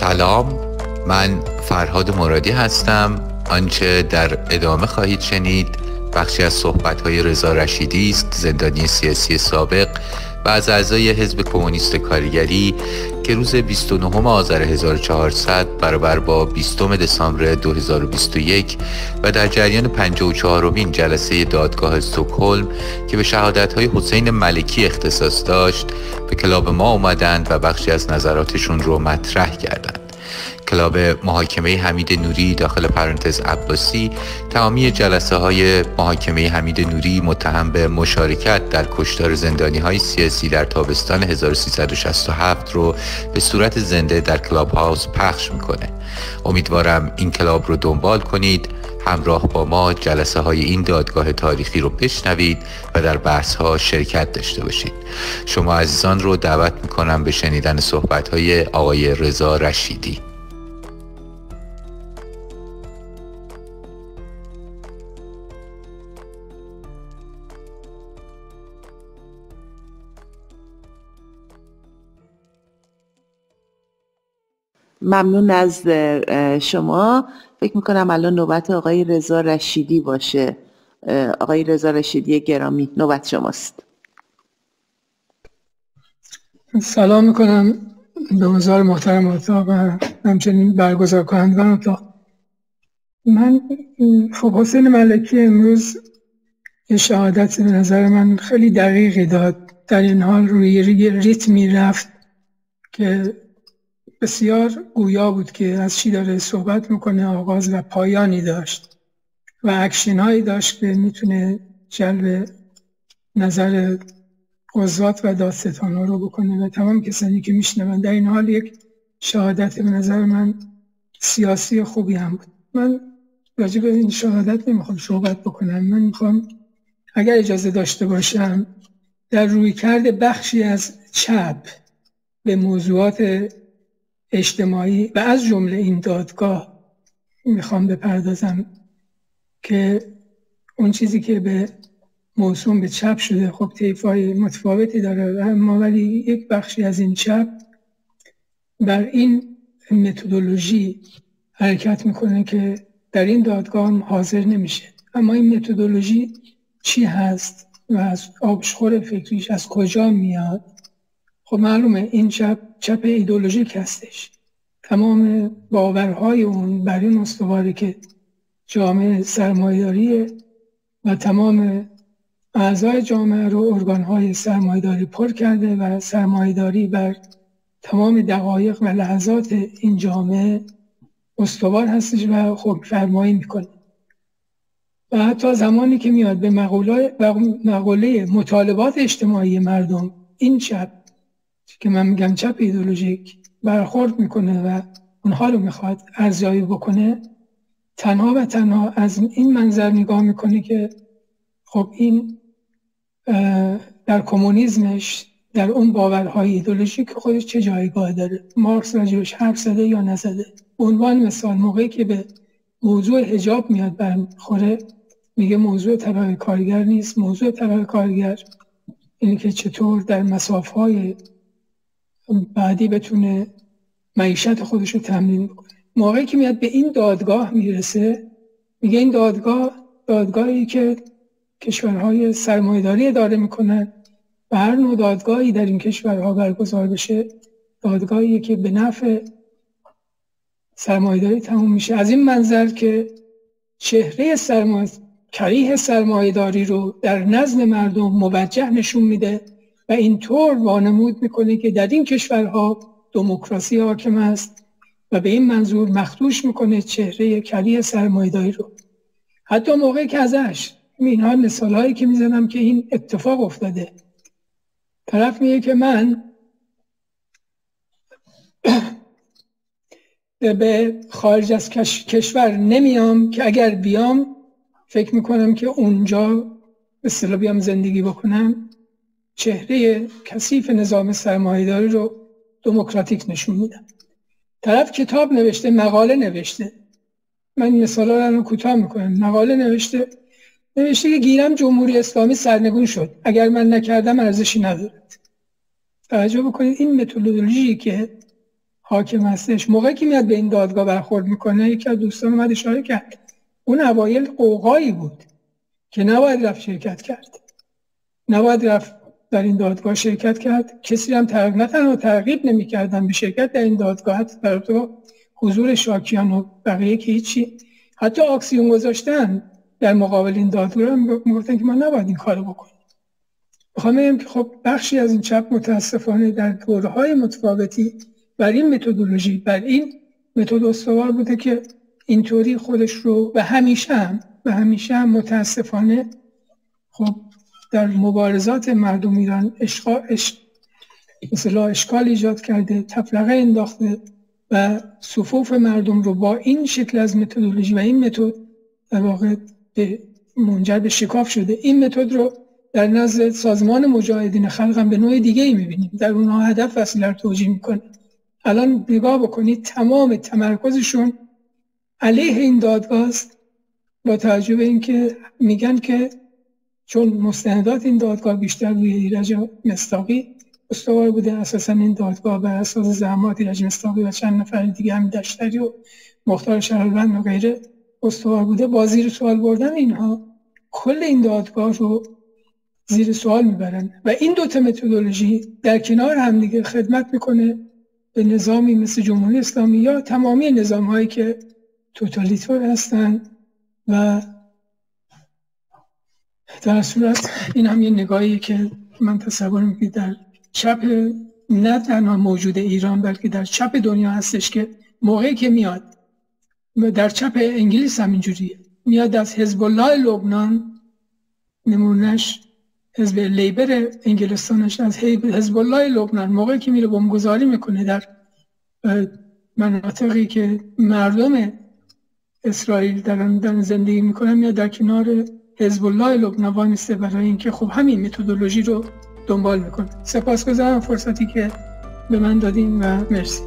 سلام. من فرهاد مرادی هستم. آنچه در ادامه خواهید شنید بخشی از صحبت‌های رضا رشیدی است زندانی سیاسی سابق و از اعضای حزب کمونیست کارگری که روز 29 آذر 1400 برابر با 20 دسامبر 2021 و در جریان 54 مین جلسه دادگاه استکهلم که به شهادت‌های حسین ملکی اختصاص داشت به کلاب ما اومدند و بخشی از نظراتشون رو مطرح کردند. کلاب محاکمه حمید نوری داخل پرانتز عباسی. تمامی جلسه های محاکمه حمید نوری متهم به مشارکت در کشتار زندانی های سیاسی در تابستان 1367 رو به صورت زنده در کلاب هاوس پخش می‌کنه. امیدوارم این کلاب رو دنبال کنید. همراه با ما جلسه های این دادگاه تاریخی رو بشنوید و در بحث ها شرکت داشته باشید. شما عزیزان رو دعوت می‌کنم به شنیدن صحبت های آقای رضا رشیدی. ممنون از شما. فکر می‌کنم الان نوبت آقای رضا رشیدی باشه. آقای رضا رشیدی گرامی نوبت شماست. سلام می‌کنم به مزار محترم اتاق و همچنین برگزار کنندگان اتاق. من خب حسین ملکی امروز یه شهادت به نظر من خیلی دقیقی داد. در این حال روی ریتمی رفت که بسیار گویا بود که از چی داره صحبت می‌کنه آغاز و پایانی داشت و اکشن هایی داشت که می‌تونه جلب نظر قضات و دادستان رو بکنه و تمام کسانی که میشنون. در این حال یک شهادت به نظر من سیاسی خوبی هم بود. من راجع به این شهادت نمی‌خوام صحبت بکنم. من می‌خوام اگر اجازه داشته باشم در رویکرد بخشی از چپ به موضوعات اجتماعی و از جمله این دادگاه می‌خوام بپردازم که اون چیزی که به موسوم به چپ شده خب های متفاوتی داره اما ولی یک بخشی از این چپ بر این متدولوژی حرکت می‌کنه که در این دادگاه حاضر نمیشه. اما این متدولوژی چی هست و از آبشخور فکریش از کجا میاد؟ خب معلومه این چپ چپ ایدولوژیک هستش. تمام باورهای اون بر این استواره که جامعه سرمایداریه و تمام اعضای جامعه رو ارگانهای سرمایداری پر کرده و سرمایداری بر تمام دقایق و لحظات این جامعه استوار هستش و خب فرمایی می‌کنه. و حتی زمانی که میاد به مقوله مطالبات اجتماعی مردم این چپ که من میگم چپ ایدولوژیک برخورد می‌کنه و اونها رو می‌خواد ارزیابی بکنه تنها و تنها از این منظر نگاه می‌کنه که خب این در کمونیسمش در اون باورهای ایدولوژیک خودش چه جایگاه داره؟ مارکس راجبش حرف زده یا نزده؟ عنوان مثال موقعی که به موضوع هجاب میاد برخوره میگه موضوع طبقه کارگر نیست. موضوع طبقه کارگر اینه که چطور در مساف های بعدی بتونه معیشت خودش رو تمرین بکنه. موقعی که میاد به این دادگاه می‌رسه میگه این دادگاه دادگاهی که کشورهای سرمایداری اداره می‌کنن و هر نوع دادگاهی در این کشورها برگزار بشه دادگاهی که به نفع سرمایداری تموم میشه. از این منظر که چهره سرمایه کریه سرمایداری رو در نزد مردم موجه نشون میده. و اینطور وانمود می‌کنه که در این کشورها دموکراسی حاکم است و به این منظور مخدوش می‌کنه چهره کلی سرمایداری رو. حتی موقعی که ازش اینها مثال هایی که می‌زنم که این اتفاق افتاده. طرف میگه که من به خارج از کشور نمیام که اگر بیام فکر می‌کنم که اونجا به بیام زندگی بکنم. چهره کثیف نظام سرمایهداری رو دموکراتیک نشون میدن. طرف کتاب نوشته مقاله نوشته. من مثال رو کوتاه می‌کنم. مقاله نوشته. نوشته که گیرم جمهوری اسلامی سرنگون شد. اگر من نکردم ارزشی ندارد. توجه بکنید این متدولوژی که حاکم هستش موقعی که میاد به این دادگاه برخورد می‌کنه یکی از دوستان اومد اشاره کرد. اون اوایل قوقایی بود که نباید رفت شرکت کرد. نباید رفت در این دادگاه شرکت کرد. کسی هم ترغیب نه تنها ترغیب نمی‌کردن به شرکت در این دادگاه در تو حضور شاکیان و بقیه که هیچی. حتی آکسیون گذاشتن در مقابل این دادگاه هم می‌گفتن که ما نباید این کارو بکنیم. می‌خوام که خب بخشی از این چپ متاسفانه در دورهای متفاوتی بر این متدولوژی بر این متد استوار بوده که اینطوری خودش رو به همیشه هم به همیشه هم متاسفانه خب در مبارزات مردم ایران اشقا مثلا اشکال ایجاد کرده تفرقه انداخته و صفوف مردم رو با این شکل از متدولوژی و این متد در واقع به منجر به شکاف شده. این متد رو در نزد سازمان مجاهدین خلق هم به نوع دیگه ای می‌بینیم. در اونها هدف وسیله رو توجیه می‌کنه. الان نگاه بکنید تمام تمرکزشون علیه این دادگاه است. با توجه به اینکه میگن که چون مستندات این دادگاه بیشتر روی ایرج مستاقی استوار بوده. اساسا این دادگاه بر اساس زحمات ایرج مستاقی و چند نفر دیگه هم دشتری و مختار شهروند و غیره استوار بوده. با زیر سوال بردن اینها کل این دادگاه رو زیر سوال می‌برن و این دوتا متدولوژی در کنار هم دیگه خدمت می‌کنه به نظامی مثل جمهوری اسلامی یا تمامی نظام هایی که توتالیتور هستن و در صورت این هم یه نگاهی که من تصور می‌کنم در چپ نه تنها موجود ایران بلکه در چپ دنیا هستش که موقعی که میاد و در چپ انگلیس هم اینجوریه. میاد از حزب الله لبنان نمونش حزب لیبر انگلستانش از حزب الله لبنان موقعی که میره بمبگذاری می‌کنه در مناطقی که مردم اسرائیل دارن زندگی می‌کنن یا در کنار حزب الله لبنان میسته برای اینکه خب همین متدولوژی رو دنبال می‌کنه سپاسگزارم فرصتی که به من دادیم و مرسی.